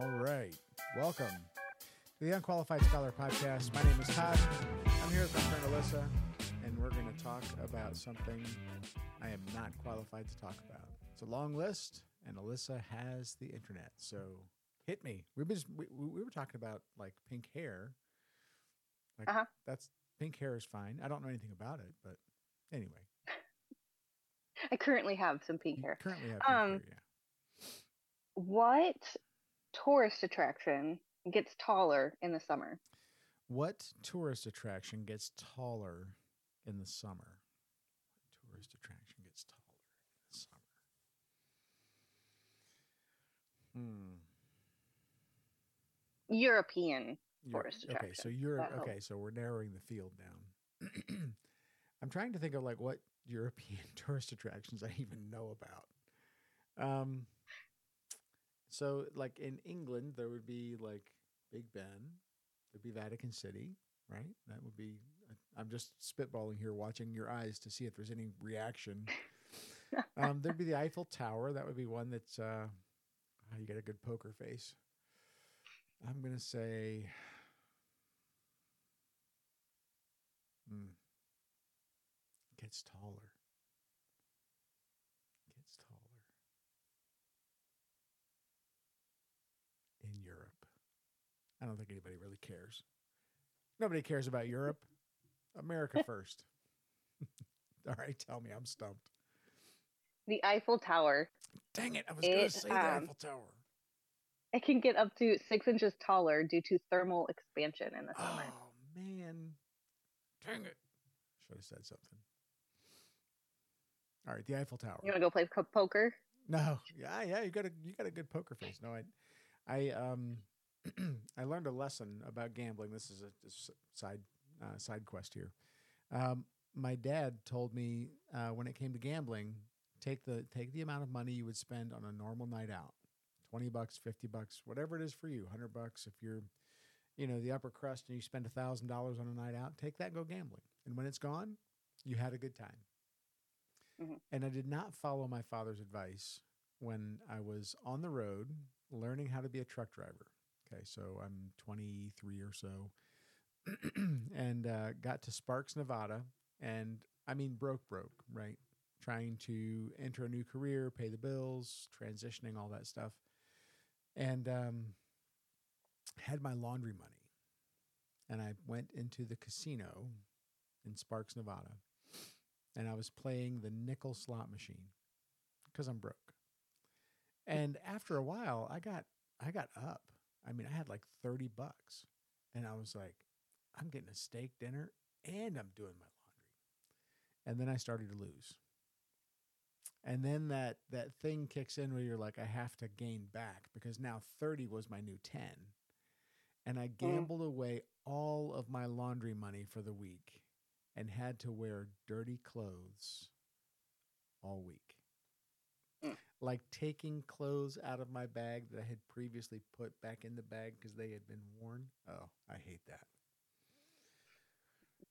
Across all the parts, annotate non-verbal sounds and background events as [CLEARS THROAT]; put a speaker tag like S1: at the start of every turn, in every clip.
S1: All right. Welcome to the Unqualified Scholar Podcast. My name is Todd. I'm here with my friend Alyssa, and we're going to talk about something I am not qualified to talk about. It's a long list, and Alyssa has the internet. So hit me. We've been, we, we were talking about like pink hair. Like
S2: Uh-huh.
S1: that's pink hair is fine. I don't know anything about it, but anyway. [LAUGHS]
S2: I currently have some pink
S1: you
S2: hair.
S1: Currently have pink
S2: Um,
S1: hair, yeah.
S2: What tourist attraction gets taller in the summer?
S1: What tourist attraction gets taller in the summer? What tourist attraction gets taller in the summer? Hmm.
S2: European. Tourist
S1: Okay, so
S2: attraction.
S1: you're okay. So we're narrowing the field down. [CLEARS THROAT] I'm trying to think of like what European [LAUGHS] tourist attractions I even know about. Um, so like in England, there would be like Big Ben, there'd be Vatican City, right? That would be. I'm just spitballing here, watching your eyes to see if there's any reaction. um, there'd be the Eiffel Tower. That would be one that's. Uh, ah, you got a good poker face. I'm gonna say. Hmm. Gets taller. Gets taller. In Europe. I don't think anybody really cares. Nobody cares about Europe. America [LAUGHS] first. [LAUGHS] All right, tell me, I'm stumped.
S2: The Eiffel Tower.
S1: Dang it, I was going to say the
S2: um,
S1: Eiffel Tower.
S2: It can get up to six inches taller due to thermal expansion in the summer.
S1: Oh, man. Dang it. Should have said something. All right, the Eiffel Tower.
S2: You want to go play poker?
S1: No, yeah, yeah, you got a you got a good poker face. No, I, I um, [CLEARS THROAT] I learned a lesson about gambling. This is a just side uh, side quest here. Um, my dad told me uh, when it came to gambling, take the take the amount of money you would spend on a normal night out, twenty bucks, fifty bucks, whatever it is for you, hundred bucks. If you're, you know, the upper crust and you spend a thousand dollars on a night out, take that, go gambling, and when it's gone, you had a good time.
S2: Mhm.
S1: And I did not follow my father's advice when I was on the road learning how to be a truck driver. Okay, so I'm 23 or so, [CLEARS THROAT] and uh, got to Sparks, Nevada, and I mean broke, broke, right? Trying to enter a new career, pay the bills, transitioning, all that stuff, and um, had my laundry money, and I went into the casino in Sparks, Nevada, and I was playing the nickel slot machine because I'm broke. And after a while, I got I got up. I mean, I had like 30 bucks. And I was like, I'm getting a steak dinner and I'm doing my laundry. And then I started to lose. And then that that thing kicks in where you're like, I have to gain back because now 30 was my new 10. And I mm-hmm. gambled away all of my laundry money for the week and had to wear dirty clothes all week. Like taking clothes out of my bag that I had previously put back in the bag because they had been worn. Oh, I hate that.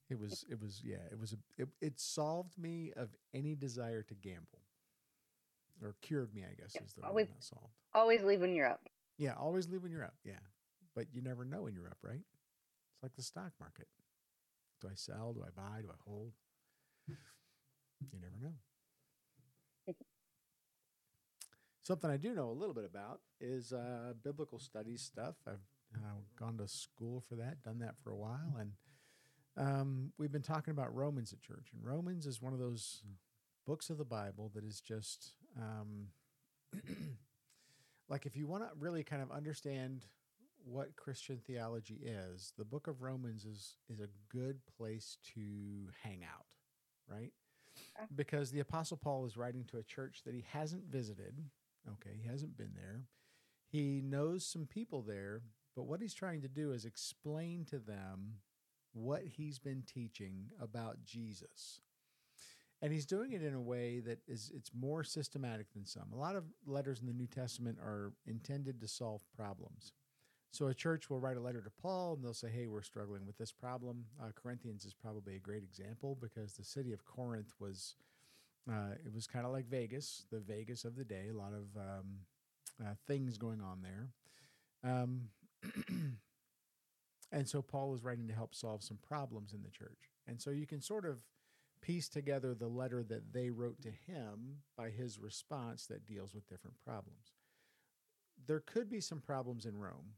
S1: It was, it was, yeah, it was, a, it, it solved me of any desire to gamble or cured me, I guess
S2: Yeah,
S1: is the word,
S2: always-
S1: not solved.
S2: Always leave when you're up.
S1: Yeah, always leave when you're up. Yeah. But you never know when you're up, right? It's like the stock market. Do I sell? Do I buy? Do I hold? You never know. Something I do know a little bit about is uh, biblical studies stuff. I've uh, gone to school for that, done that for a while, and um, we've been talking about Romans at church. And Romans is one of those books of the Bible that is just um, [CLEARS THROAT] like if you want to really kind of understand what Christian theology is, the book of Romans is is a good place to hang out, right? Because the apostle Paul is writing to a church that he hasn't visited, okay? He hasn't been there. He knows some people there, but what he's trying to do is explain to them what he's been teaching about Jesus. And he's doing it in a way that is it's more systematic than some. A lot of letters in the New Testament are intended to solve problems. So a church will write a letter to Paul and they'll say, "Hey, we're struggling with this problem." Uh, Corinthians is probably a great example because the city of Corinth was uh, it was kind of like Vegas, the Vegas of the day. A lot of um, uh, things going on there, Um, [CLEARS THROAT] and so Paul is writing to help solve some problems in the church. And so you can sort of piece together the letter that they wrote to him by his response that deals with different problems. There could be some problems in Rome.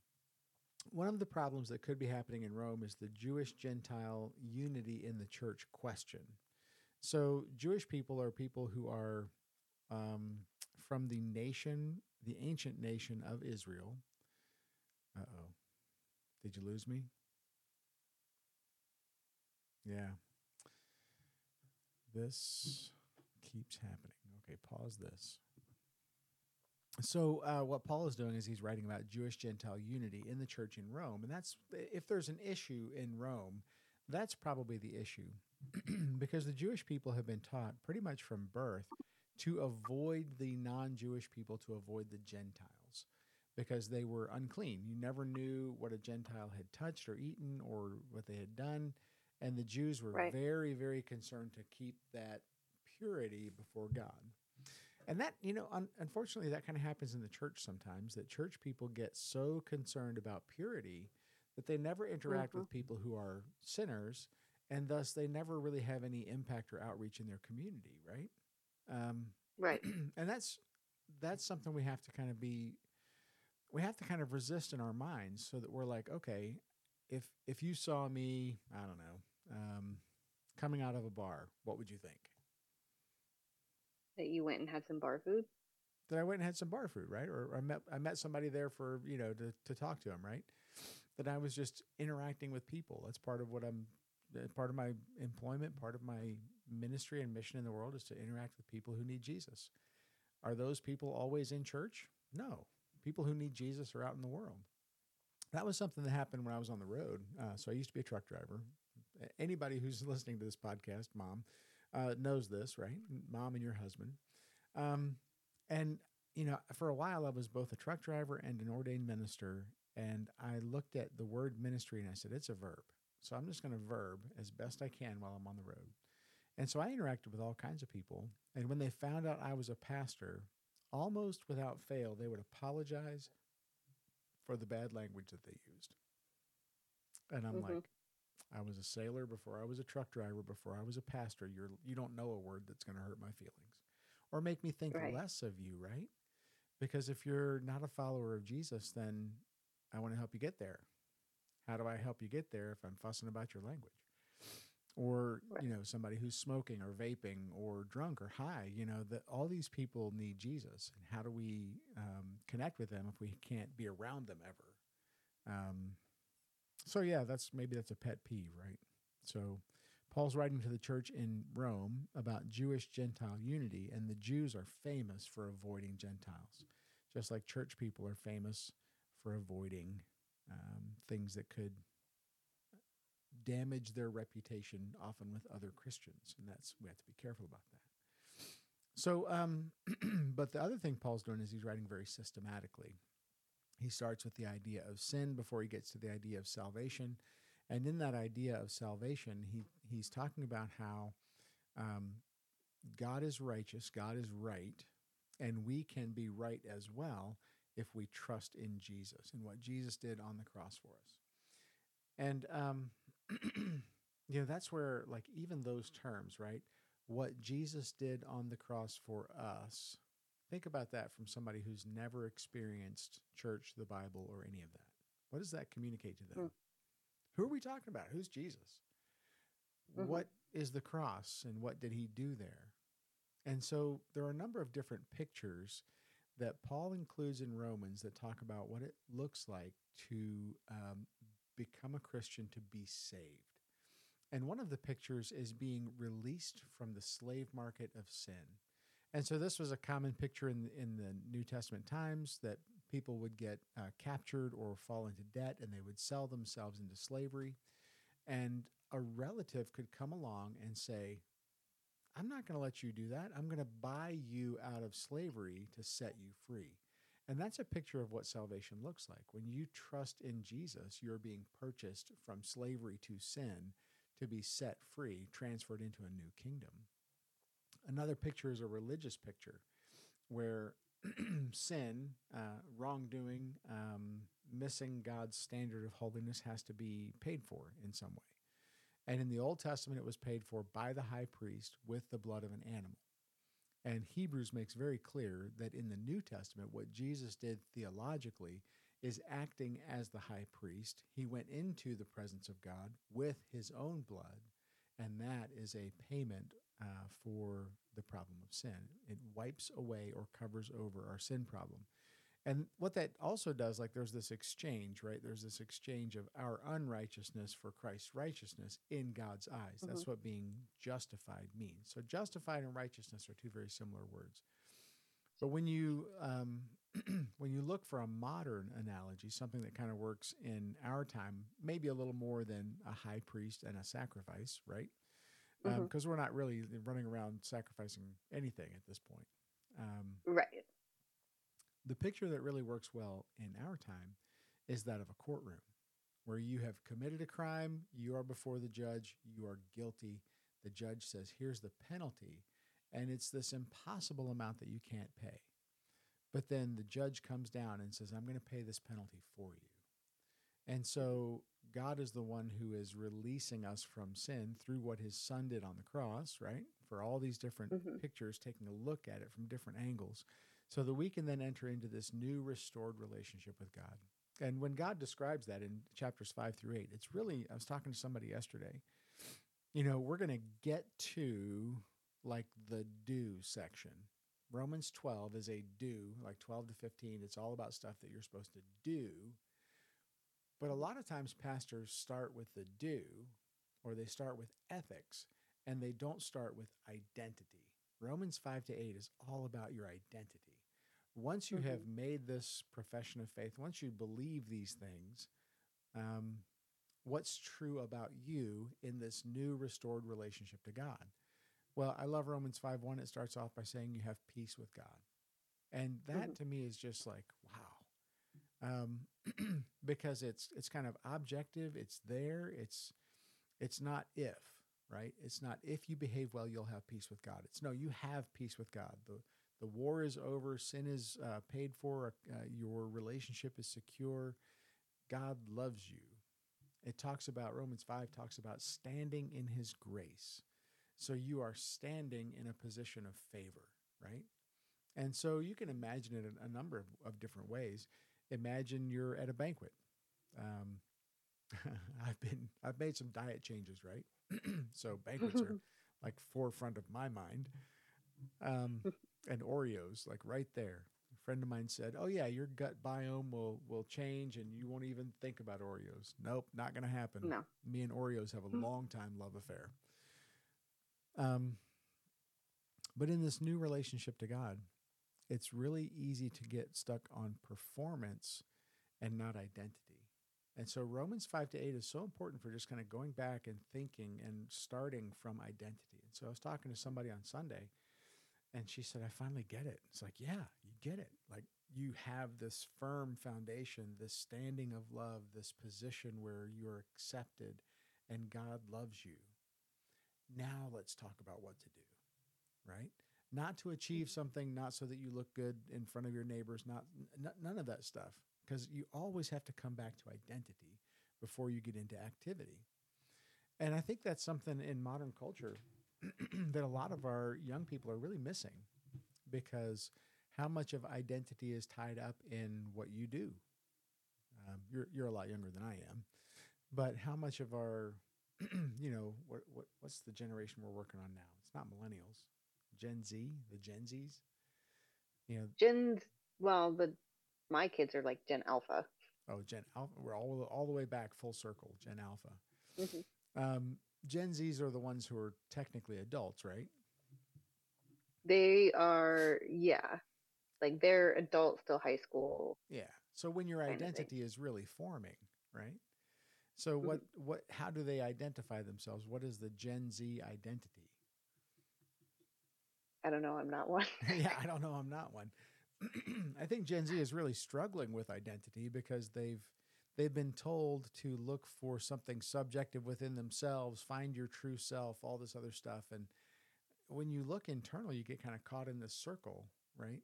S1: One of the problems that could be happening in Rome is the Jewish Gentile unity in the church question. So, Jewish people are people who are um, from the nation, the ancient nation of Israel. Uh oh. Did you lose me? Yeah. This keeps happening. Okay, pause this. So, uh, what Paul is doing is he's writing about Jewish Gentile unity in the church in Rome. And that's, if there's an issue in Rome, that's probably the issue. [CLEARS THROAT] because the Jewish people have been taught pretty much from birth to avoid the non Jewish people, to avoid the Gentiles, because they were unclean. You never knew what a Gentile had touched or eaten or what they had done. And the Jews were
S2: Right.
S1: very, very concerned to keep that purity before God. And that, you know, un- unfortunately, that kind of happens in the church sometimes that church people get so concerned about purity that they never interact with people who are sinners, and thus they never really have any impact or outreach in their community, right? Um,
S2: Right. [CLEARS THROAT]
S1: and that's that's something we have to kind of be we have to kind of resist in our minds so that we're like okay if if you saw me i don't know um, coming out of a bar what would you think
S2: that you went and had some bar food.
S1: that i went and had some bar food right or i met i met somebody there for you know to, to talk to him, right that i was just interacting with people. That's part of what i'm uh, part of my employment part of my ministry and mission in the world is to interact with people who need jesus. Are those people always in church? No. People who need jesus are out in the world. That was something that happened when i was on the road. Uh, so i used to be a truck driver. Anybody who's [LAUGHS] listening to this podcast mom uh, knows this right? Mom and your husband. Um, and you know for a while i was both a truck driver and an ordained minister and i looked at the word ministry and i said it's a verb so i'm just going to verb as best i can while i'm on the road and so i interacted with all kinds of people and when they found out i was a pastor almost without fail they would apologize for the bad language that they used and i'm
S2: Mhm.
S1: like i was a sailor before i was a truck driver before i was a pastor you're you don't know a word that's going to hurt my feelings or make me think
S2: Right.
S1: less of you, right? Because if you're not a follower of Jesus, then I want to help you get there. How do I help you get there if I'm fussing about your language? Or,
S2: Right.
S1: you know, somebody who's smoking or vaping or drunk or high, you know, that all these people need Jesus. And how do we um, connect with them if we can't be around them ever? Um, so, yeah, that's maybe that's a pet peeve, right? So, Paul's writing to the church in Rome about Jewish Gentile unity, and the Jews are famous for avoiding Gentiles, just like church people are famous for avoiding um, things that could damage their reputation, often with other Christians, and that's we have to be careful about that. So, um, [CLEARS THROAT] but the other thing Paul's doing is he's writing very systematically. He starts with the idea of sin before he gets to the idea of salvation. And in that idea of salvation, he, he's talking about how um, God is righteous, God is right, and we can be right as well if we trust in Jesus and what Jesus did on the cross for us. And, um, [CLEARS THROAT] you know, that's where, like, even those terms, right? What Jesus did on the cross for us. Think about that from somebody who's never experienced church, the Bible, or any of that. What does that communicate to them?
S2: Hmm.
S1: Who are we talking about? Who's Jesus?
S2: Mhm.
S1: What is the cross and what did he do there? And so there are a number of different pictures that Paul includes in Romans that talk about what it looks like to um, become a Christian to be saved. And one of the pictures is being released from the slave market of sin. And so this was a common picture in in the New Testament times that people would get uh, captured or fall into debt and they would sell themselves into slavery. And a relative could come along and say, I'm not going to let you do that. I'm going to buy you out of slavery to set you free. And that's a picture of what salvation looks like. When you trust in Jesus, you're being purchased from slavery to sin to be set free, transferred into a new kingdom. Another picture is a religious picture where [CLEARS THROAT] sin, uh, wrongdoing, um, missing God's standard of holiness has to be paid for in some way. And in the Old Testament, it was paid for by the high priest with the blood of an animal. And Hebrews makes very clear that in the New Testament, what Jesus did theologically is acting as the high priest. He went into the presence of God with his own blood, and that is a payment uh, for the problem of sin. It wipes away or covers over our sin problem. And what that also does, like there's this exchange, right? There's this exchange of our unrighteousness for Christ's righteousness in God's eyes. Mm-hmm. That's what being justified means. So, justified and righteousness are two very similar words. But when you um, [CLEARS THROAT] when you look for a modern analogy, something that kind of works in our time, maybe a little more than a high priest and a sacrifice, right? Because um, mm-hmm. we're not really running around sacrificing anything at this point.
S2: Um, right
S1: the picture that really works well in our time is that of a courtroom where you have committed a crime, you are before the judge, you are guilty. The judge says, here's the penalty. And it's this impossible amount that you can't pay. But then the judge comes down and says, I'm going to pay this penalty for you. And so God is the one who is releasing us from sin through what his son did on the cross, right? For all these different mm-hmm. pictures, taking a look at it from different angles so that we can then enter into this new restored relationship with God. And when God describes that in chapters five through eight, it's really, I was talking to somebody yesterday. You know, we're going to get to like the do section. Romans 12 is a do, like 12 to 15. It's all about stuff that you're supposed to do. But a lot of times pastors start with the do or they start with ethics and they don't start with identity. Romans 5 to 8 is all about your identity. Once you mm-hmm. have made this profession of faith, once you believe these things, um, what's true about you in this new restored relationship to God? Well, I love Romans 5 1. It starts off by saying you have peace with God. And that mm-hmm. to me is just like, wow. Um, [CLEARS THROAT] because it's it's kind of objective, it's there, it's it's not if, right? It's not if you behave well, you'll have peace with God. It's no, you have peace with God. The the war is over, sin is uh, paid for, uh, your relationship is secure. God loves you. It talks about, Romans 5 talks about standing in his grace. So you are standing in a position of favor, right? And so you can imagine it in a number of, of different ways. Imagine you're at a banquet. Um, [LAUGHS] I've been I've made some diet changes, right? [CLEARS THROAT] so banquets are [LAUGHS] like forefront of my mind. Um, and Oreos, like right there. A friend of mine said, "Oh yeah, your gut biome will will change, and you won't even think about Oreos." Nope, not going to happen.
S2: No,
S1: me and Oreos have a mm-hmm. long time love affair. Um, but in this new relationship to God, it's really easy to get stuck on performance and not identity. And so Romans 5 to 8 is so important for just kind of going back and thinking and starting from identity. And so I was talking to somebody on Sunday and she said, I finally get it. It's like, yeah, you get it. Like you have this firm foundation, this standing of love, this position where you're accepted and God loves you. Now let's talk about what to do, right? Not to achieve something, not so that you look good in front of your neighbors, not n- none of that stuff, because you always have to come back to identity before you get into activity. And I think that's something in modern culture [CLEARS THROAT] that a lot of our young people are really missing because how much of identity is tied up in what you do? Um, you're, you're a lot younger than I am, but how much of our, [CLEARS THROAT] you know, what, what, what's the generation we're working on now? It's not millennials, Gen Z, the Gen Zs.
S2: You know, Gen, well, the my kids are like Gen Alpha.
S1: Oh, Gen Alpha. We're all all the way back full circle, Gen Alpha. Mm-hmm. Um, Gen Zs are the ones who are technically adults, right?
S2: They are, yeah. Like they're adults till high school.
S1: Yeah. So when your identity is really forming, right? So what mm-hmm. what how do they identify themselves? What is the Gen Z identity?
S2: I don't know, I'm not one. [LAUGHS]
S1: yeah, [LAUGHS] I don't know, I'm not one. [CLEARS THROAT] I think Gen Z is really struggling with identity because they've they've been told to look for something subjective within themselves, find your true self, all this other stuff. And when you look internal, you get kind of caught in this circle, right?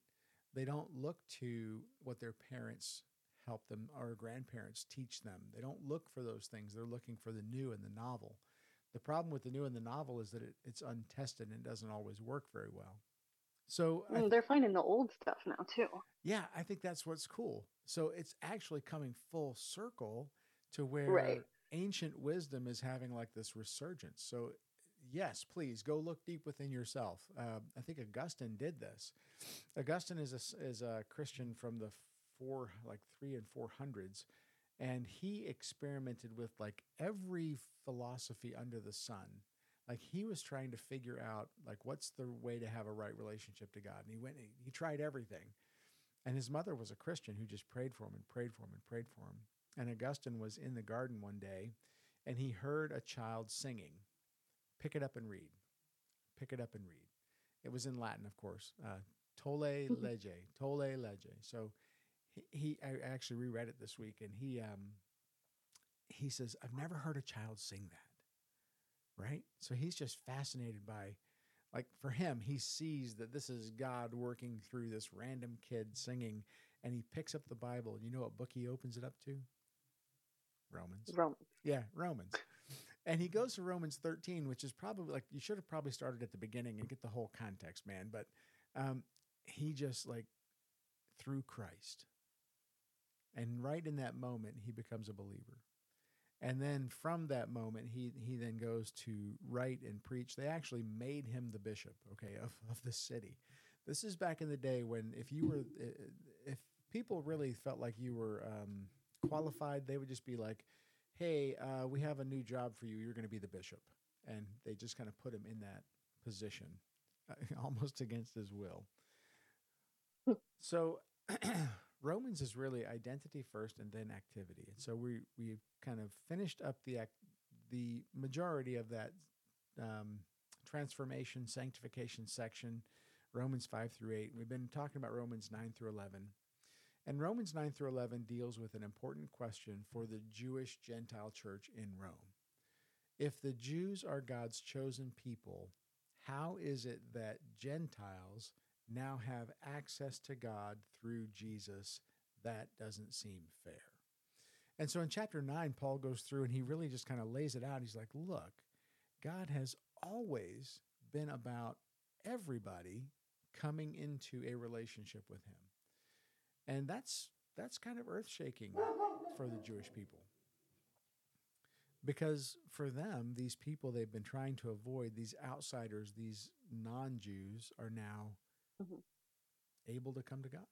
S1: they don't look to what their parents help them or grandparents teach them. They don't look for those things. They're looking for the new and the novel. The problem with the new and the novel is that it, it's untested and it doesn't always work very well. So I
S2: Mm, They're finding the old stuff now too.
S1: yeah, I think that's what's cool. So it's actually coming full circle to where
S2: Right.
S1: ancient wisdom is having like this resurgence. So, yes, please go look deep within yourself. Uh, I think Augustine did this. Augustine is a, is a Christian from the four, like three and four hundreds, and he experimented with like every philosophy under the sun. Like he was trying to figure out like what's the way to have a right relationship to God, and he went he, tried everything. And his mother was a Christian who just prayed for him and prayed for him and prayed for him. And Augustine was in the garden one day and he heard a child singing, Pick it up and read. Pick it up and read. It was in Latin, of course. Uh, Tolle [LAUGHS] lege, tolle lege. So he, he, I actually reread it this week and he, um, he says, I've never heard a child sing that. Right. So he's just fascinated by, like, for him, he sees that this is God working through this random kid singing and he picks up the Bible. And you know what book he opens it up to? Romans.
S2: Rome.
S1: Yeah, Romans. [LAUGHS] And he goes to Romans 13, which is probably like you should have probably started at the beginning and get the whole context, man. But um, he just like through Christ. And right in that moment, he becomes a believer. And then from that moment, he he then goes to write and preach. They actually made him the bishop, okay, of, [LAUGHS] of the city. This is back in the day when if you were if people really felt like you were um, qualified, they would just be like, "Hey, uh, we have a new job for you. You're going to be the bishop," and they just kind of put him in that position, [LAUGHS] almost against his will. so [CLEARS THROAT] Romans is really identity first and then activity, and so we we kind of finished up the ac- the majority of that um, transformation sanctification section. Romans 5 through 8. We've been talking about Romans 9 through 11. And Romans 9 through 11 deals with an important question for the Jewish Gentile church in Rome. If the Jews are God's chosen people, how is it that Gentiles now have access to God through Jesus? That doesn't seem fair. And so in chapter 9, Paul goes through and he really just kind of lays it out. He's like, look, God has always been about everybody coming into a relationship with him. And that's that's kind of earth-shaking for the Jewish people. Because for them, these people they've been trying to avoid, these outsiders, these non-Jews are now
S2: Mhm.
S1: able to come to God.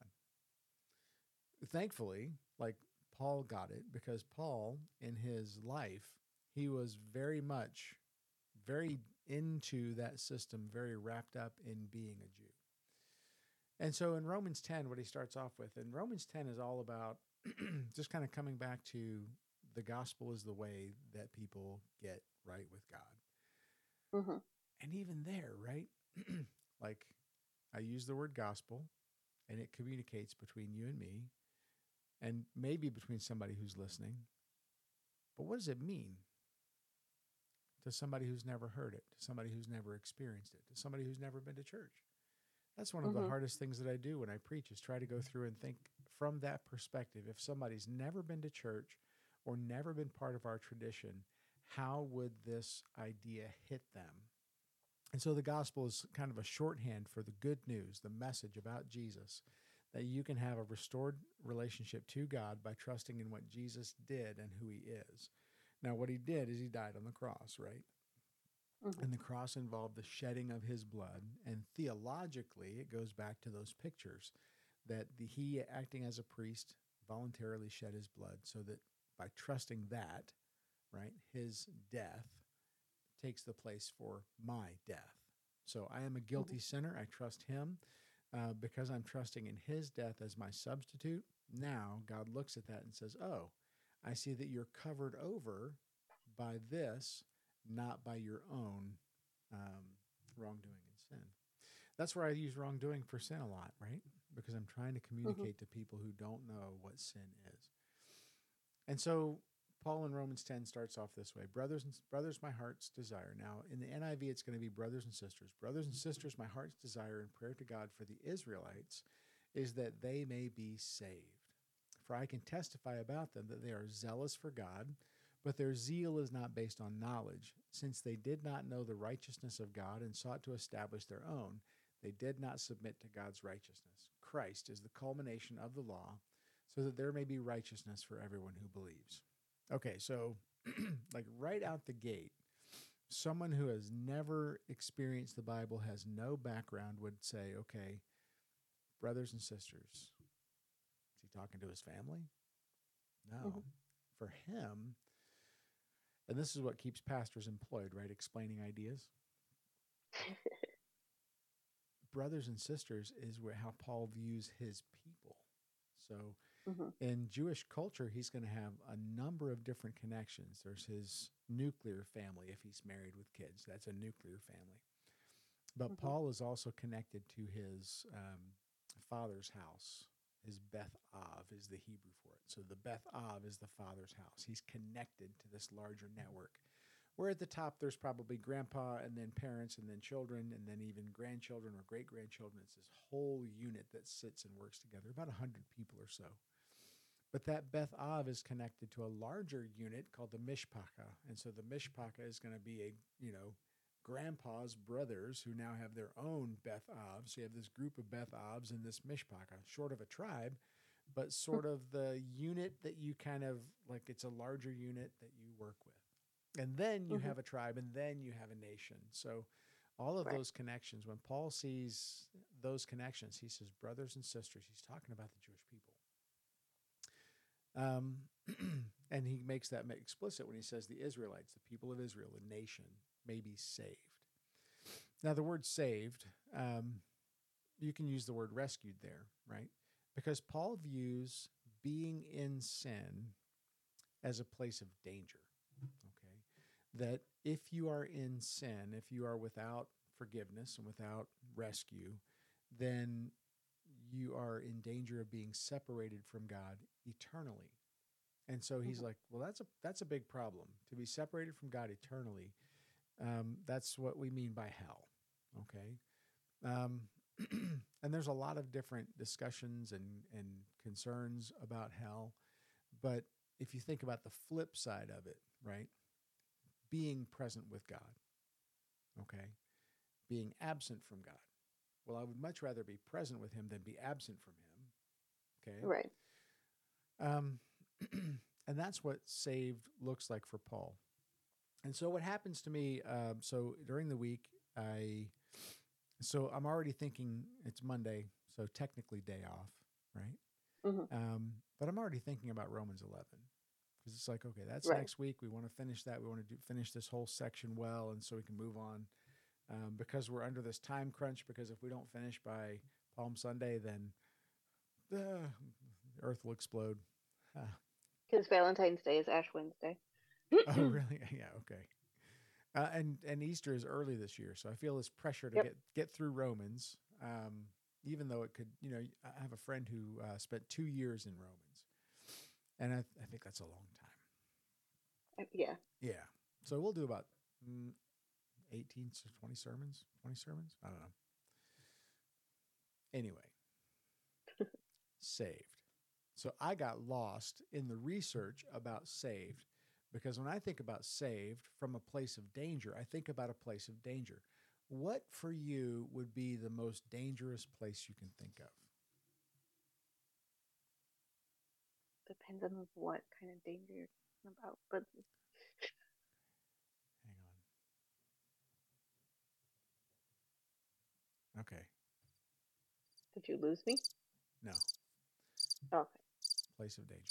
S1: Thankfully, like Paul got it because Paul in his life, he was very much very into that system, very wrapped up in being a Jew. And so in Romans 10, what he starts off with, and Romans 10 is all about [CLEARS THROAT] just kind of coming back to the gospel is the way that people get right with God.
S2: hmm
S1: And even there, right? [CLEARS THROAT] like I use the word gospel and it communicates between you and me and maybe between somebody who's listening. But what does it mean to somebody who's never heard it, to somebody who's never experienced it, to somebody who's never been to church? That's one of the
S2: Mhm.
S1: hardest things that I do when I preach is try to go through and think from that perspective. If somebody's never been to church or never been part of our tradition, how would this idea hit them? And so the gospel is kind of a shorthand for the good news, the message about Jesus, that you can have a restored relationship to God by trusting in what Jesus did and who he is. Now, what he did is he died on the cross, right?
S2: Mhm.
S1: And the cross involved the shedding of his blood. And theologically, it goes back to those pictures that the, he, acting as a priest, voluntarily shed his blood so that by trusting that, right, his death takes the place for my death. So I am a guilty sinner. I trust him. Uh, because I'm trusting in his death as my substitute, now God looks at that and says, Oh, I see that you're covered over by this, not by your own um, wrongdoing and sin. That's where I use wrongdoing for sin a lot, right? Because I'm trying to communicate to people who don't know what sin is. And so Paul in Romans 10 starts off this way Brothers and brothers, my heart's desire. Now, in the NIV, it's going to be brothers and sisters. Brothers and sisters, my heart's desire and prayer to God for the Israelites is that they may be saved. For I can testify about them that they are zealous for God, but their zeal is not based on knowledge, since they did not know the righteousness of God and sought to establish their own. They did not submit to God's righteousness. Christ is the culmination of the law, so that there may be righteousness for everyone who believes. Okay, so [CLEARS THROAT] like right out the gate, someone who has never experienced the Bible, has no background, would say, okay, brothers and sisters, is he talking to his family? No.
S2: Mhm.
S1: For him, and this is what keeps pastors employed, right? Explaining ideas. [LAUGHS] brothers and sisters is where how Paul views his people. So
S2: Mhm.
S1: in Jewish culture, he's going to have a number of different connections. There's his nuclear family if he's married with kids. That's a nuclear family. But
S2: Mhm.
S1: Paul is also connected to his um, father's house. His Beth Av is the Hebrew for it. So the Beth Av is the father's house. He's connected to this larger network. Where at the top, there's probably grandpa and then parents and then children and then even grandchildren or great grandchildren. It's this whole unit that sits and works together, about 100 people or so. But that Beth Av is connected to a larger unit called the Mishpacha. And so the Mishpacha is going to be a, you know, grandpa's brothers who now have their own Beth Av. So you have this group of Beth Avs in this Mishpacha, short of a tribe, but sort of the unit that you kind of like it's a larger unit that you work with. And then you
S2: Mhm.
S1: have a tribe and then you have a nation. So all of
S2: Right.
S1: those connections, when Paul sees those connections, he says brothers and sisters. He's talking about the Jewish people. Um, [CLEARS THROAT] and he makes that explicit when he says the Israelites, the people of Israel, the nation, may be saved. Now, the word saved, um, you can use the word rescued there, right? Because Paul views being in sin as a place of danger. Okay. That if you are in sin, if you are without forgiveness and without rescue, then you are in danger of being separated from God eternally. And so he's
S2: Mhm.
S1: like, well, that's a that's a big problem to be separated from God eternally. Um, that's what we mean by hell. Okay. Um, [CLEARS THROAT] and there's a lot of different discussions and, and concerns about hell. But if you think about the flip side of it, right? Being present with God. Okay. Being absent from God. Well, I would much rather be present with him than be absent from him. Okay.
S2: Right.
S1: Um, [CLEARS THROAT] and that's what saved looks like for Paul. And so what happens to me? Um, so during the week, I so I'm already thinking it's Monday, so technically day off, right?
S2: Mhm.
S1: Um, but I'm already thinking about Romans 11 because it's like, okay, that's
S2: Right.
S1: next week. We want to finish that. We want to do, finish this whole section well, and so we can move on. Um, because we're under this time crunch. Because if we don't finish by Palm Sunday, then the Earth will explode. [LAUGHS]
S2: Because Valentine's Day is Ash Wednesday.
S1: oh, [LAUGHS] really? [LAUGHS] Yeah. Okay. Uh, and and Easter is early this year, so I feel this pressure to
S2: Yep.
S1: get get through Romans. Um, even though it could, you know, I have a friend who uh, spent two years in Romans, and I, I think that's a long time.
S2: Uh, Yeah.
S1: Yeah. So we'll do about mm, 18 to 20 sermons, 20 sermons. I don't know. Anyway, [LAUGHS] saved. So I got lost in the research about saved because when I think about saved from a place of danger, I think about a place of danger. What for you would be the most dangerous place you can think of?
S2: Depends on what kind of danger you're talking about. But
S1: Hang on. Okay.
S2: did you lose me?
S1: No.
S2: Okay.
S1: Place of danger.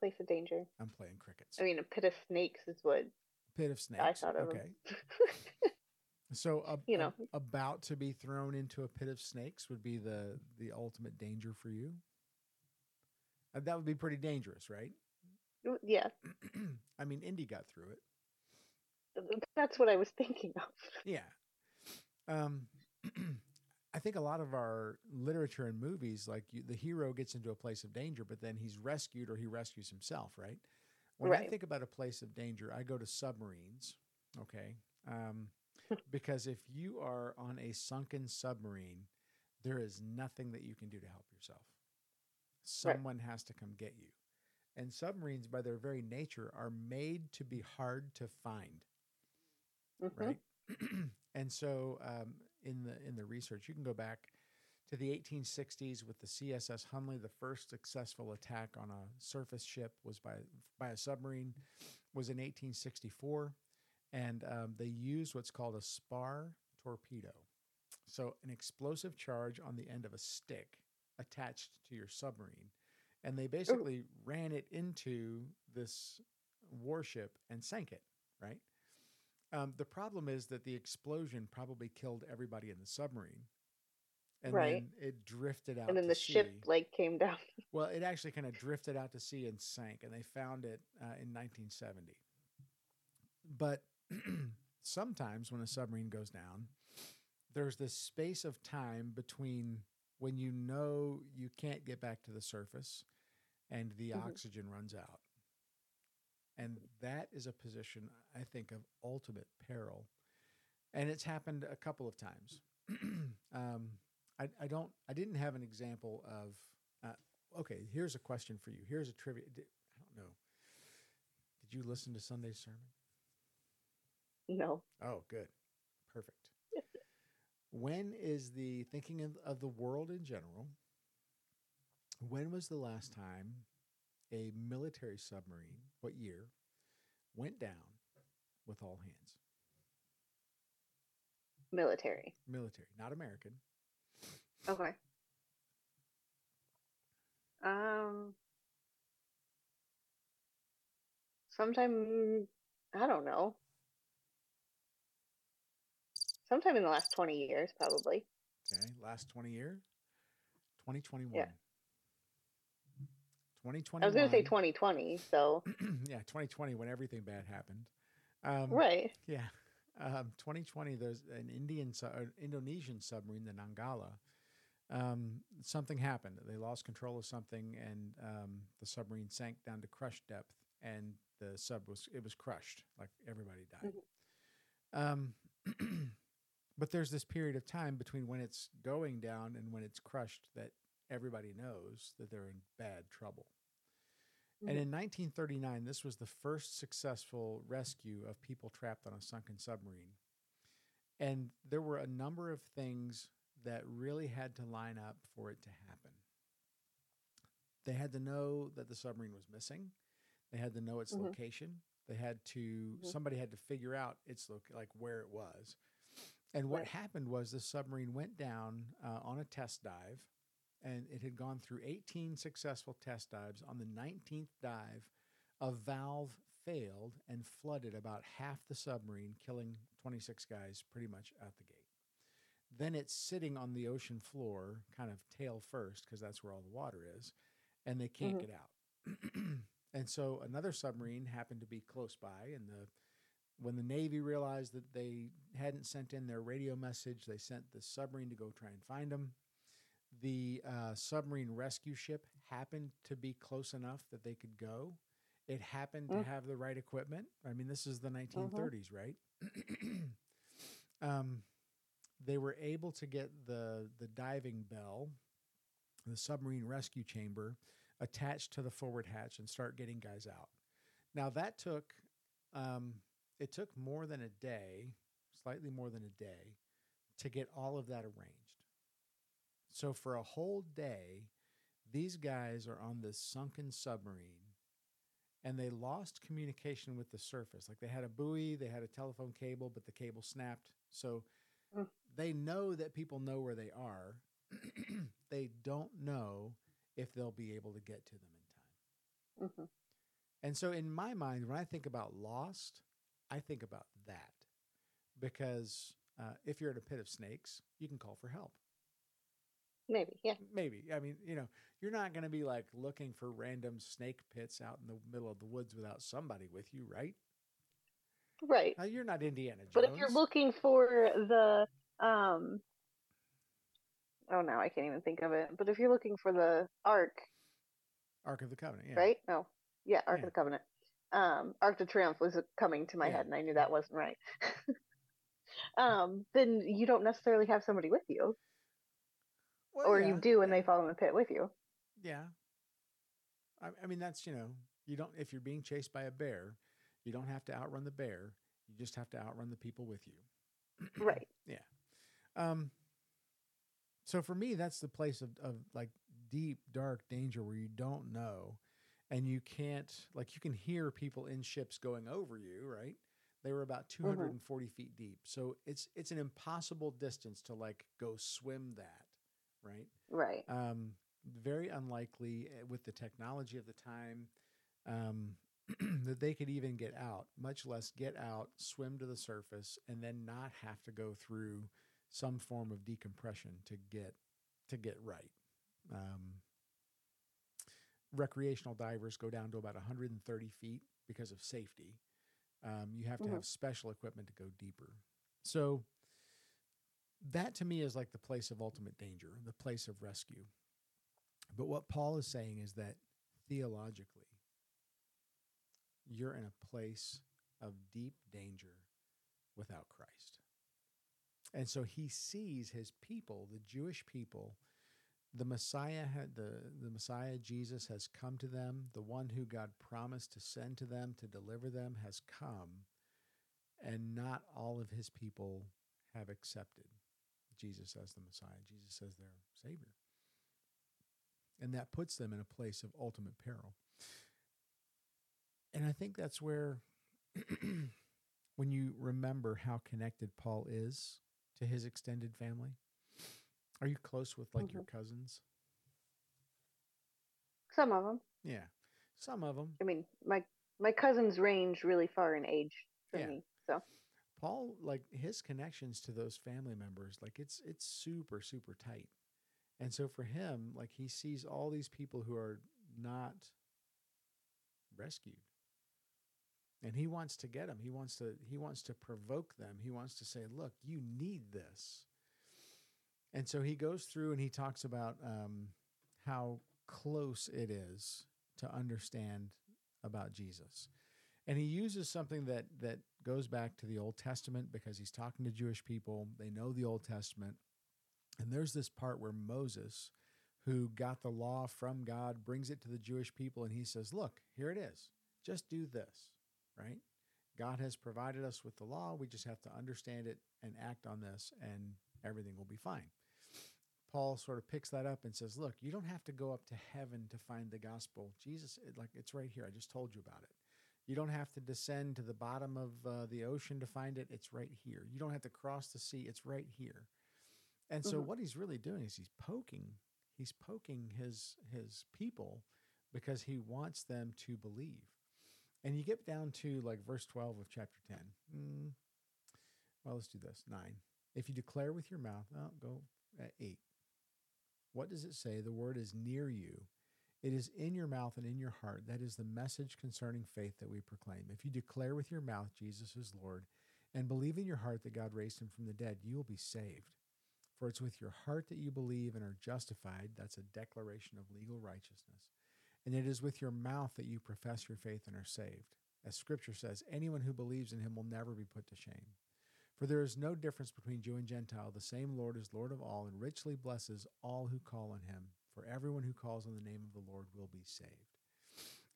S2: Place of danger.
S1: I'm playing crickets.
S2: I mean, a pit of snakes is what
S1: Pit of snakes.
S2: I thought of.
S1: okay. [LAUGHS] So, a,
S2: You
S1: a-
S2: know.
S1: about to be thrown into a pit of snakes would be the the ultimate danger for you. Uh, that would be pretty dangerous, right?
S2: yeah, [CLEARS THROAT]
S1: I mean, Indy got through it.
S2: that's what I was thinking of.
S1: Yeah. Um, [CLEARS THROAT] I think a lot of our literature and movies, like you, the hero gets into a place of danger, but then he's rescued or he rescues himself, right? When I think about a place of danger, I go to submarines, okay? Um, [LAUGHS] because if you are on a sunken submarine, there is nothing that you can do to help yourself.
S2: Right.
S1: Someone has to come get you. And submarines, by their very nature, are made to be hard to find,
S2: Mhm.
S1: right? [CLEARS THROAT] and so, um, in the in the research, you can go back to the 1860s with the CSS Hunley. The first successful attack on a surface ship was by by a submarine was in 1864, and um, they used what's called a spar torpedo. So, an explosive charge on the end of a stick attached to your submarine. And they basically ran it into this warship and sank it, right? Um, the problem is that the explosion probably killed everybody in the submarine. And
S2: Right.
S1: then it drifted out
S2: And then the
S1: sea.
S2: ship like came down. [LAUGHS]
S1: Well, it actually kind of drifted out to sea and sank, and they found it uh, in 1970. But [CLEARS THROAT] sometimes when a submarine goes down, there's this space of time between when you know you can't get back to the surface and the
S2: Mhm.
S1: oxygen runs out. And that is a position, I think, of ultimate peril. And it's happened a couple of times. [CLEARS THROAT] um, I, I don't, I didn't have an example of, uh, okay, here's a question for you. Here's a trivia. di- I don't know. Did you listen to Sunday's sermon?
S2: No.
S1: Oh, good. Perfect. when is the thinking of, of the world in general? When was the last time a military submarine, what year, went down with all hands?
S2: Military.
S1: Military, not American.
S2: Okay. Um. Sometime I don't know. Sometime in the last twenty years, probably.
S1: Okay, last 20 years? 2021.
S2: Yeah.
S1: 2021.
S2: I was gonna say twenty twenty, so [CLEARS THROAT]
S1: yeah, 2020 when everything bad happened. Um,
S2: right.
S1: Yeah. Um, 2020, there's an Indian, su- an Indonesian submarine, the Nanggala. Um, something happened. They lost control of something, and um, the submarine sank down to crush depth, and the sub was it was crushed. Like everybody died. Um, [CLEARS THROAT] but there's this period of time between when it's going down and when it's crushed that everybody knows that they're in bad trouble. And in 1939, this was the first successful rescue of people trapped on a sunken submarine. And there were a number of things that really had to line up for it to happen. They had to know that the submarine was missing. They had to know its
S2: Mhm.
S1: location. They had to
S2: Mhm.
S1: somebody had to figure out its loc like where it was. And what
S2: Right.
S1: happened was the submarine went down uh, on a test dive, and it had gone through 18 successful test dives. On the 19th dive, a valve failed and flooded about half the submarine, killing 26 guys pretty much out the gate. Then it's sitting on the ocean floor, kind of tail first, because that's where all the water is, and they can't
S2: Mhm.
S1: get out. [CLEARS THROAT] and so another submarine happened to be close by, and the when the Navy realized that they hadn't sent in their radio message, they sent the submarine to go try and find them. The uh, submarine rescue ship happened to be close enough that they could go. It happened to
S2: Mm.
S1: have the right equipment. I mean, this is the 1930s, right? [CLEARS THROAT] um, they were able to get the the diving bell, the submarine rescue chamber, attached to the forward hatch and start getting guys out. Now that took um, it took more than a day, slightly more than a day, to get all of that arranged. So for a whole day, these guys are on this sunken submarine and they lost communication with the surface. Like they had a buoy, they had a telephone cable, but the cable snapped. So
S2: Mm.
S1: they know that people know where they are. [CLEARS THROAT] they don't know if they'll be able to get to them in time.
S2: hmm
S1: And so, in my mind, when I think about lost, I think about that because uh, if you're in a pit of snakes, you can call for help.
S2: Maybe, yeah.
S1: Maybe. I mean, you know, you're not going to be like looking for random snake pits out in the middle of the woods without somebody with you, right?
S2: Right.
S1: Uh, you're not Indiana Jones.
S2: But if you're looking for the um oh no, I can't even think of it. But if you're looking for the Ark,
S1: Ark of the Covenant, yeah.
S2: right? No. Yeah, Ark
S1: Yeah.
S2: of the Covenant. Um Arc de Triomphe was coming to my
S1: Yeah.
S2: head and I knew that wasn't right. [LAUGHS] um then you don't necessarily have somebody with you.
S1: Well,
S2: or
S1: yeah,
S2: you do and
S1: yeah.
S2: they fall in the pit with you.
S1: Yeah. I, I mean, that's, you know, you don't, if you're being chased by a bear, you don't have to outrun the bear. You just have to outrun the people with you.
S2: Right. [CLEARS THROAT] Yeah.
S1: Um, so for me, that's the place of, of like deep, dark danger where you don't know and you can't, like, you can hear people in ships going over you, right? They were about 240 feet deep. So it's, it's an impossible distance to like go swim that, right?
S2: Right.
S1: um, very unlikely uh, with the technology of the time um, [CLEARS THROAT] that they could even get out, much less get out, swim to the surface, and then not have to go through some form of decompression to get to get right. Um, recreational divers go down to about 130 feet because of safety. Um, you have to
S2: Mhm.
S1: have special equipment to go deeper. So that to me is like the place of ultimate danger, the place of rescue. But what Paul is saying is that theologically, you're in a place of deep danger without Christ. And so he sees his people, the Jewish people, the Messiah the, the Messiah Jesus has come to them, the one who God promised to send to them to deliver them has come, and not all of his people have accepted Jesus as the Messiah, Jesus as their Savior. And that puts them in a place of ultimate peril. And I think that's where, [CLEARS THROAT] when you remember how connected Paul is to his extended family, are you close with like your mm-hmm. cousins?
S2: Some of them.
S1: Yeah, some of them.
S2: I mean, my my cousins range really far in age for
S1: Yeah.
S2: me. So
S1: Paul, like his connections to those family members, like it's it's super super tight. And so for him, like he sees all these people who are not rescued. And he wants to get them. He wants to he wants to provoke them. He wants to say, "Look, you need this." And so he goes through and he talks about um, how close it is to understand about Jesus. And he uses something that that goes back to the Old Testament because he's talking to Jewish people. They know the Old Testament. And there's this part where Moses, who got the law from God, brings it to the Jewish people and he says, Look, here it is. Just do this, right? God has provided us with the law. We just have to understand it and act on this, and everything will be fine. Paul sort of picks that up and says, Look, you don't have to go up to heaven to find the gospel. Jesus, like, it's right here. I just told you about it. You don't have to descend to the bottom of uh, the ocean to find it. It's right here. You don't have to cross the sea. It's right here. And so
S2: Mhm.
S1: what he's really doing is he's poking, he's poking his his people because he wants them to believe. And you get down to like verse 12 of chapter 10. Mm, well, let's do this. 9. If you declare with your mouth, oh, go at 8. What does it say? The word is near you. It is in your mouth and in your heart. That is the message concerning faith that we proclaim. If you declare with your mouth Jesus is Lord and believe in your heart that God raised him from the dead, you will be saved. For it's with your heart that you believe and are justified. That's a declaration of legal righteousness. And it is with your mouth that you profess your faith and are saved. As scripture says, anyone who believes in him will never be put to shame. For there is no difference between Jew and Gentile. The same Lord is Lord of all and richly blesses all who call on him. For everyone who calls on the name of the Lord will be saved.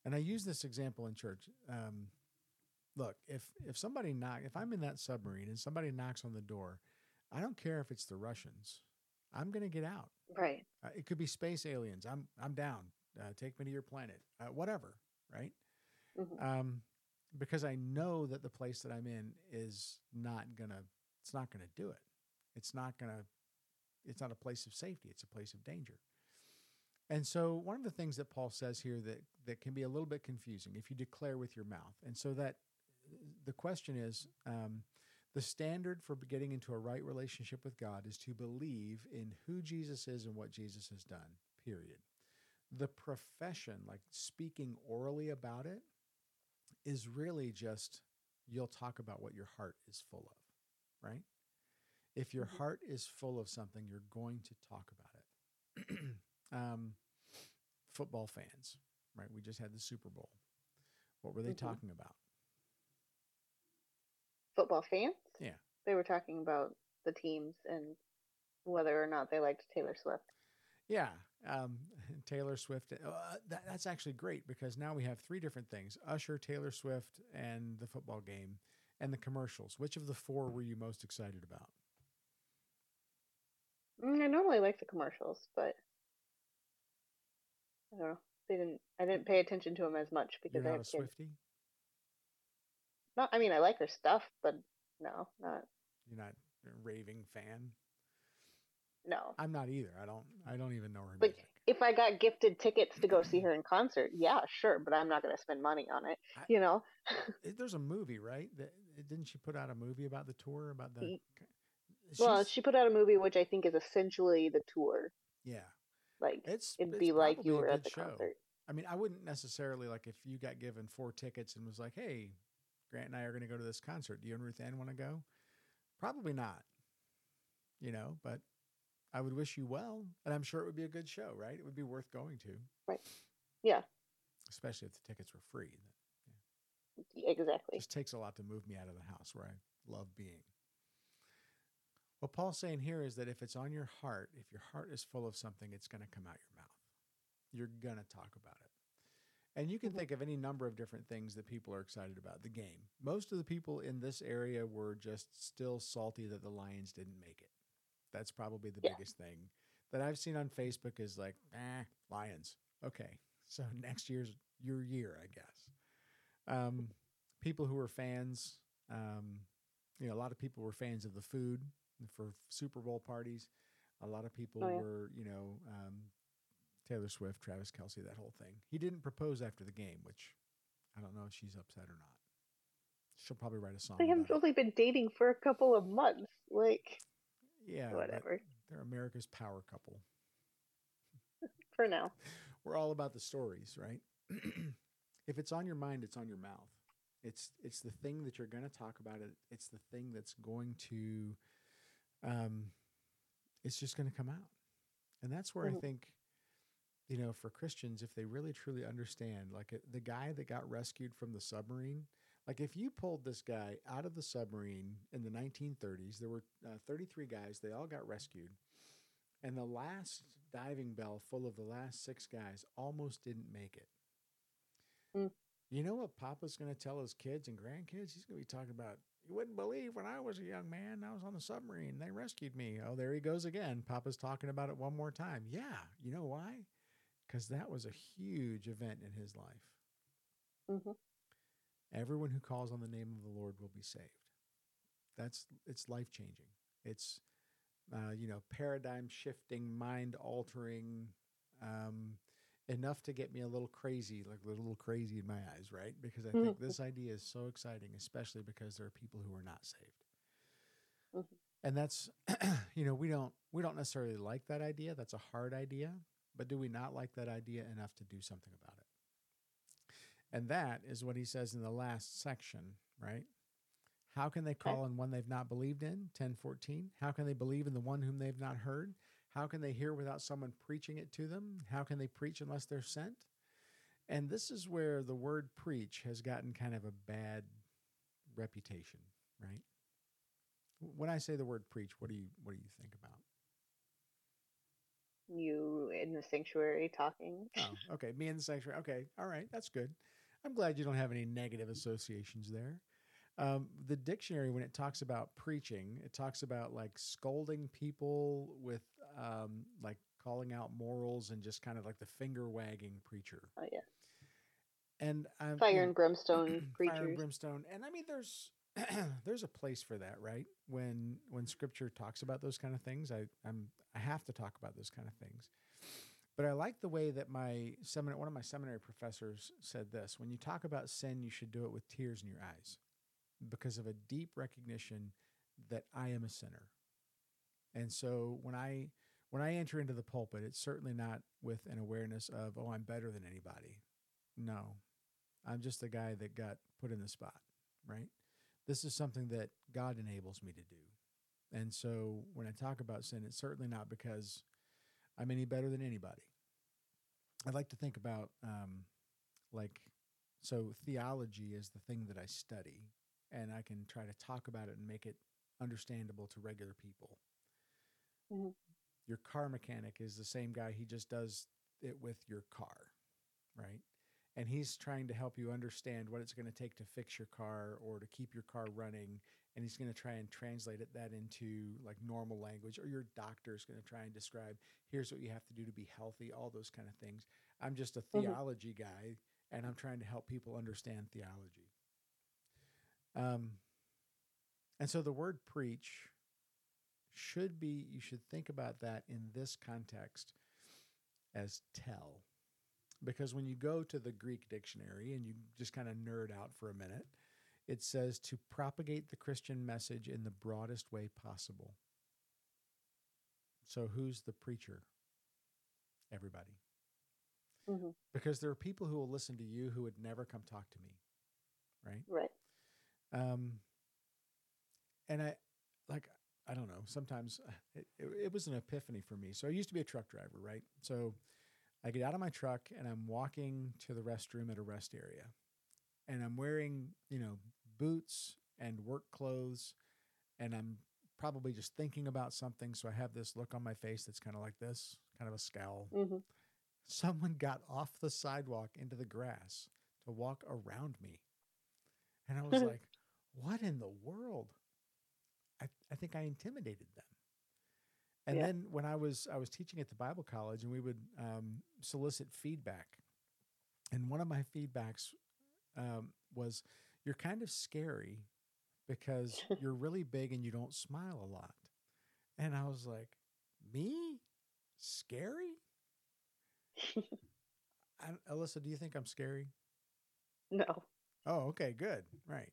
S1: And I use this example in church. Um, look, if if somebody knock, if I'm in that submarine and somebody knocks on the door, I don't care if it's the Russians. I'm going to get out.
S2: right.
S1: Uh, it could be space aliens. I'm I'm down. Uh, take me to your planet. Uh, whatever. Right.
S2: Mhm.
S1: Um, because I know that the place that I'm in is not gonna. It's not gonna do it. It's not gonna. It's not a place of safety. It's a place of danger. And so one of the things that Paul says here that that can be a little bit confusing if you declare with your mouth, and so that the question is. Um, the standard for getting into a right relationship with God is to believe in who Jesus is and what Jesus has done, period. The profession, like speaking orally about it, is really just you'll talk about what your heart is full of, right? If your
S2: Mhm.
S1: heart is full of something, you're going to talk about it. [CLEARS THROAT] um, football fans, right? We just had the Super Bowl. What were they
S2: Mhm.
S1: talking about?
S2: Football fans.
S1: Yeah.
S2: They were talking about the teams and whether or not they liked Taylor Swift.
S1: Yeah, um, [LAUGHS] Taylor Swift. Uh, that, that's actually great because now we have three different things: Usher, Taylor Swift, and the football game, and the commercials. Which of the four were you most excited about?
S2: Mm, I normally like the commercials, but I don't know. They didn't. I didn't pay attention to them as much because
S1: You're
S2: I
S1: not
S2: have
S1: a
S2: kids.
S1: Swifty.
S2: Not. I mean, I like her stuff, but no, not
S1: You're not a raving fan.
S2: no.
S1: I'm not either. I don't. I don't even know her
S2: But
S1: music.
S2: if I got gifted tickets to go see her in concert, yeah, sure, but I'm not going to spend money on it.
S1: I-
S2: You know, [LAUGHS]
S1: There's a movie, right? That didn't she put out a movie about the tour about the?
S2: Ye- well, she put out a movie which I think is essentially the tour.
S1: yeah,
S2: Like
S1: it's
S2: it'd
S1: it's
S2: be like you were at the
S1: show.
S2: concert.
S1: I mean, I wouldn't necessarily like if you got given four tickets and was like, "Hey, Grant and I are going to go to this concert. Do you and Ruth Ann want to go?" Probably not. You know, but I would wish you well, and I'm sure it would be a good show, right? It would be worth going to, Right.
S2: Yeah,
S1: especially if the tickets were free.
S2: exactly.
S1: It just takes a lot to move me out of the house where I love being. What Paul's saying here is that if it's on your heart, if your heart is full of something, it's going to come out your mouth. You're going to talk about it. And you can
S2: Mhm.
S1: think of any number of different things that people are excited about. The game. Most of the people in this area were just still salty that the Lions didn't make it. That's probably the
S2: Yeah.
S1: biggest thing that I've seen on Facebook is like, eh, Lions. Okay. So [LAUGHS] next year's your year, I guess. Um, people who were fans, um, you know, a lot of people were fans of the food for Super Bowl parties. A lot of people
S2: Oh, yeah.
S1: were, you know, um, Taylor Swift, Travis Kelce, that whole thing. He didn't propose after the game, which I don't know if she's upset or not. She'll probably write a song.
S2: They haven't only been dating for a couple of months. Like
S1: Yeah,
S2: whatever
S1: They're America's power couple. [LAUGHS]
S2: for now.
S1: We're all about the stories, right? [CLEARS THROAT] if it's on your mind, it's on your mouth. It's it's the thing that you're going to talk about. It. It's the thing that's going to, um, it's just going to come out, and that's where I
S2: Mhm.
S1: think, you know, for Christians, if they really truly understand, like uh, the guy that got rescued from the submarine, like if you pulled this guy out of the submarine in the 1930s, there were uh, 33 guys. They all got rescued. And the last diving bell full of the last six guys almost didn't make it.
S2: Mm.
S1: You know what Papa's going to tell his kids and grandkids? He's going to be talking about, you wouldn't believe when I was a young man, I was on the submarine. They rescued me. Oh, there he goes again. Papa's talking about it one more time. Yeah. You know why? Because that was a huge event in his life.
S2: hmm
S1: Everyone who calls on the name of the Lord will be saved. That's it's life changing. It's uh, you know paradigm shifting, mind altering, um, enough to get me a little crazy, like a little crazy in my eyes, right? Because I think this idea is so exciting, especially because there are people who are not saved,
S2: Mhm.
S1: and that's [CLEARS THROAT] you know we don't we don't necessarily like that idea. That's a hard idea, but do we not like that idea enough to do something about it? And that is what he says in the last section, right? How can they call on one they've not believed in? 1014. How can they believe in the one whom they've not heard? How can they hear without someone preaching it to them? How can they preach unless they're sent? And this is where the word preach has gotten kind of a bad reputation, right? When I say the word preach, what do you what do you think about?
S2: You in the sanctuary talking.
S1: Oh, okay. Me in the sanctuary. Okay. All right. That's good. I'm glad you don't have any negative associations there. Um, the dictionary, when it talks about preaching, it talks about like scolding people with um, like calling out morals and just kind of like the finger wagging preacher.
S2: Oh yeah,
S1: And um, [CLEARS THROAT]
S2: fire and brimstone preacher.
S1: fire and brimstone. And i mean there's [CLEARS THROAT] there's a place for that right? When when scripture talks about those kind of things i i'm i have to talk about those kind of things. But i like the way that my seminary one of my seminary professors said this when you talk about sin you should do it with tears in your eyes because of a deep recognition that i am a sinner. And so when i when i enter into the pulpit it's certainly not with an awareness of oh i'm better than anybody no I'm just the guy that got put in the spot, right? This is something that God enables me to do. And so when I talk about sin, it's certainly not because I'm any better than anybody. I like to think about um, like, so theology is the thing that I study, and I can try to talk about it and make it understandable to regular people.
S2: Mhm.
S1: Your car mechanic is the same guy. He just does it with your car, right? And he's trying to help you understand what it's going to take to fix your car or to keep your car running. And he's going to try and translate it, that into like normal language. Or your doctor is going to try and describe here's what you have to do to be healthy, all those kind of things. I'm just a theology guy, and I'm trying to help people understand theology. Um, and so the word preach should be, you should think about that in this context as tell. Because when you go to the Greek dictionary and you just kind of nerd out for a minute, it says to propagate the Christian message in the broadest way possible. So who's the preacher? Everybody.
S2: Mm-hmm.
S1: Because there are people who will listen to you who would never come talk to me, right?
S2: Right.
S1: Um, and I, like, I don't know. Sometimes uh, it, it, it was an epiphany for me. So I used to be a truck driver, right? So I get out of my truck and I'm walking to the restroom at a rest area, and I'm wearing, you know, boots and work clothes, and I'm probably just thinking about something. So I have this look on my face that's kind of like this, kind of a scowl.
S2: Mm-hmm.
S1: Someone got off the sidewalk into the grass to walk around me. And I was [LAUGHS] like, what in the world? I, I think I intimidated them. And
S2: Yeah.
S1: then when I was I was teaching at the Bible college and we would um, solicit feedback. And one of my feedbacks um, was you're kind of scary because [LAUGHS] you're really big and you don't smile a lot. And I was like, me? Scary? [LAUGHS] I, Alyssa, do you think I'm scary?
S2: no.
S1: Oh, okay, good. Right.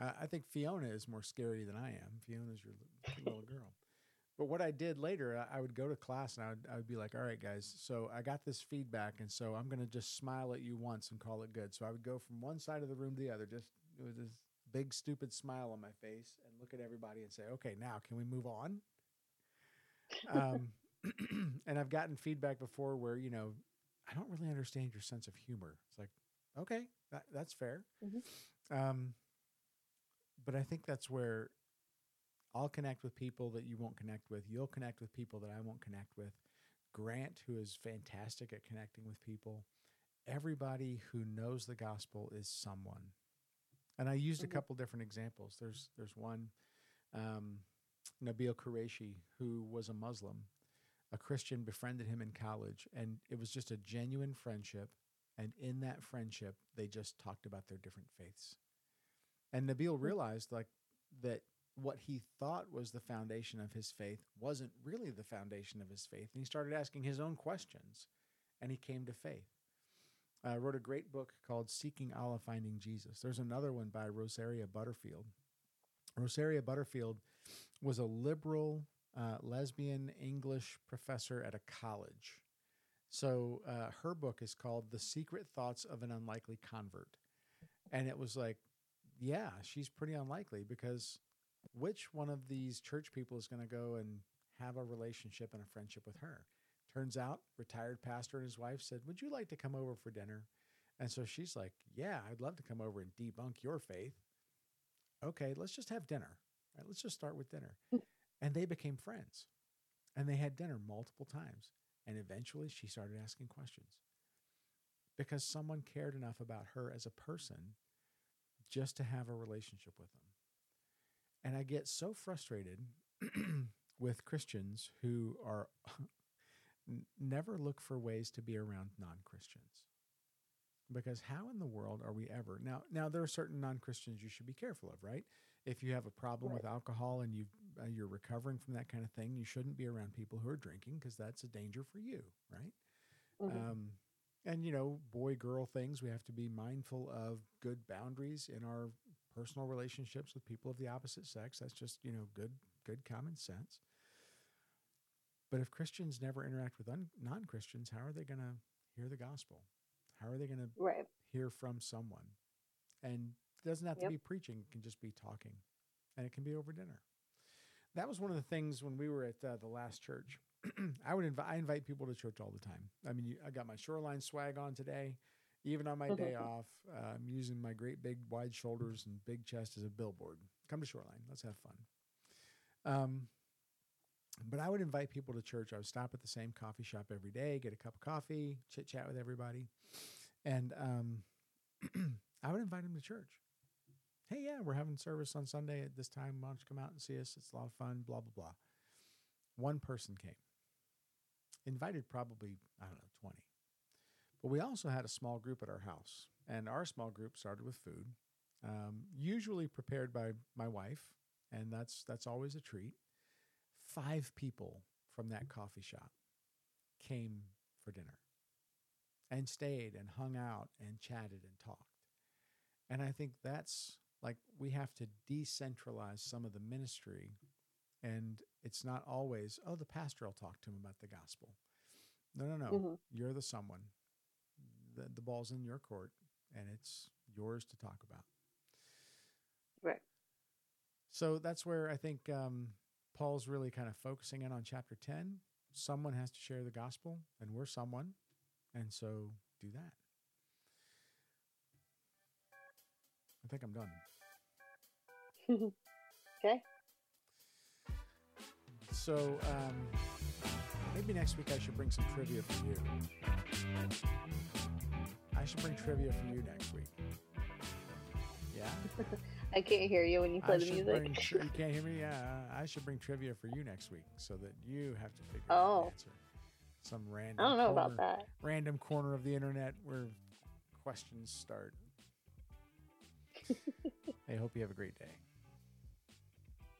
S1: Uh, I think Fiona is more scary than I am. Fiona's your little girl. But what I did later, I, would go to class and I would, I would be like, all right, guys, so I got this feedback. And so I'm going to just smile at you once and call it good. So I would go from one side of the room to the other, just with this big, stupid smile on my face and look at everybody and say, okay, now can we move on? Um, [CLEARS THROAT] and I've gotten feedback before where, you know, I don't really understand your sense of humor. It's like, okay, that, that's fair. Um, but I think that's where I'll connect with people that you won't connect with. You'll connect with people that I won't connect with. Grant, who is fantastic at connecting with people. Everybody who knows the gospel is someone. And I used a couple different examples. There's there's one, um, Nabil Qureshi, who was a Muslim. A Christian befriended him in college, and it was just a genuine friendship. And in that friendship, they just talked about their different faiths. And Nabil realized like that what he thought was the foundation of his faith wasn't really the foundation of his faith. And he started asking his own questions and he came to faith. Uh, wrote a great book called Seeking Allah, Finding Jesus. There's another one by Rosaria Butterfield. Rosaria Butterfield was a liberal uh, lesbian English professor at a college. So uh, her book is called The Secret Thoughts of an Unlikely Convert. And it was like, yeah, she's pretty unlikely because which one of these church people is going to go and have a relationship and a friendship with her? Turns out, retired pastor and his wife said, Would you like to come over for dinner? And so she's like, Yeah, I'd love to come over and debunk your faith. Okay, let's just have dinner. Right, let's just start with dinner. Mm. and they became friends. And they had dinner multiple times. And eventually she started asking questions because someone cared enough about her as a person just to have a relationship with them. And I get so frustrated [CLEARS THROAT] with Christians who are [LAUGHS] never look for ways to be around non-Christians. Because how in the world are we ever now? Now there are certain non-Christians you should be careful of, right? If you have a problem with alcohol and you uh, you're recovering from that kind of thing, you shouldn't be around people who are drinking because that's a danger for you, right?
S2: Mhm.
S1: Um, and you know, boy girl things, we have to be mindful of good boundaries in our personal relationships with people of the opposite sex. That's just you know good good common sense. But if Christians never interact with un- non Christians, how are they going to hear the gospel? How are they going to hear from someone? And it doesn't have to
S2: Yep.
S1: be preaching, it can just be talking, and it can be over dinner. That was one of the things when we were at uh, the last church. [CLEARS THROAT] I would invite I invite people to church all the time. I mean, you, I got my shoreline swag on today. Even on my day off, uh, I'm using my great big wide shoulders and big chest as a billboard. Come to Shoreline. Let's have fun. Um, but I would invite people to church. I would stop at the same coffee shop every day, get a cup of coffee, chit chat with everybody, and um, [CLEARS THROAT] I would invite them to church. Hey, yeah, we're having service on Sunday at this time. Why don't you come out and see us? It's a lot of fun. Blah blah blah. One person came, invited probably I don't know twenty, but we also had a small group at our house, and our small group started with food, um, usually prepared by my wife, and that's that's always a treat five people from that coffee shop came for dinner and stayed and hung out and chatted and talked. And I think that's like we have to decentralize some of the ministry. And it's not always, oh, the pastor will talk to him about the gospel. No, no, no.
S2: Mhm.
S1: You're the someone. The, the ball's in your court and it's yours to talk about.
S2: Right.
S1: So that's where I think um, Paul's really kind of focusing in on chapter 10. Someone has to share the gospel, and we're someone. And so do that. I think I'm done. [LAUGHS]
S2: okay.
S1: So um, maybe next week I should bring some trivia for you. I should bring trivia for you next week. Yeah? [LAUGHS]
S2: I can't hear you when you play
S1: I
S2: the music.
S1: bring [LAUGHS] you can't hear me? Yeah, I should bring trivia for you next week so that you have to figure out
S2: Oh.
S1: the answer. Some random.
S2: I don't know about that.
S1: Random corner of the internet where questions start. [LAUGHS] I hope you have a great day.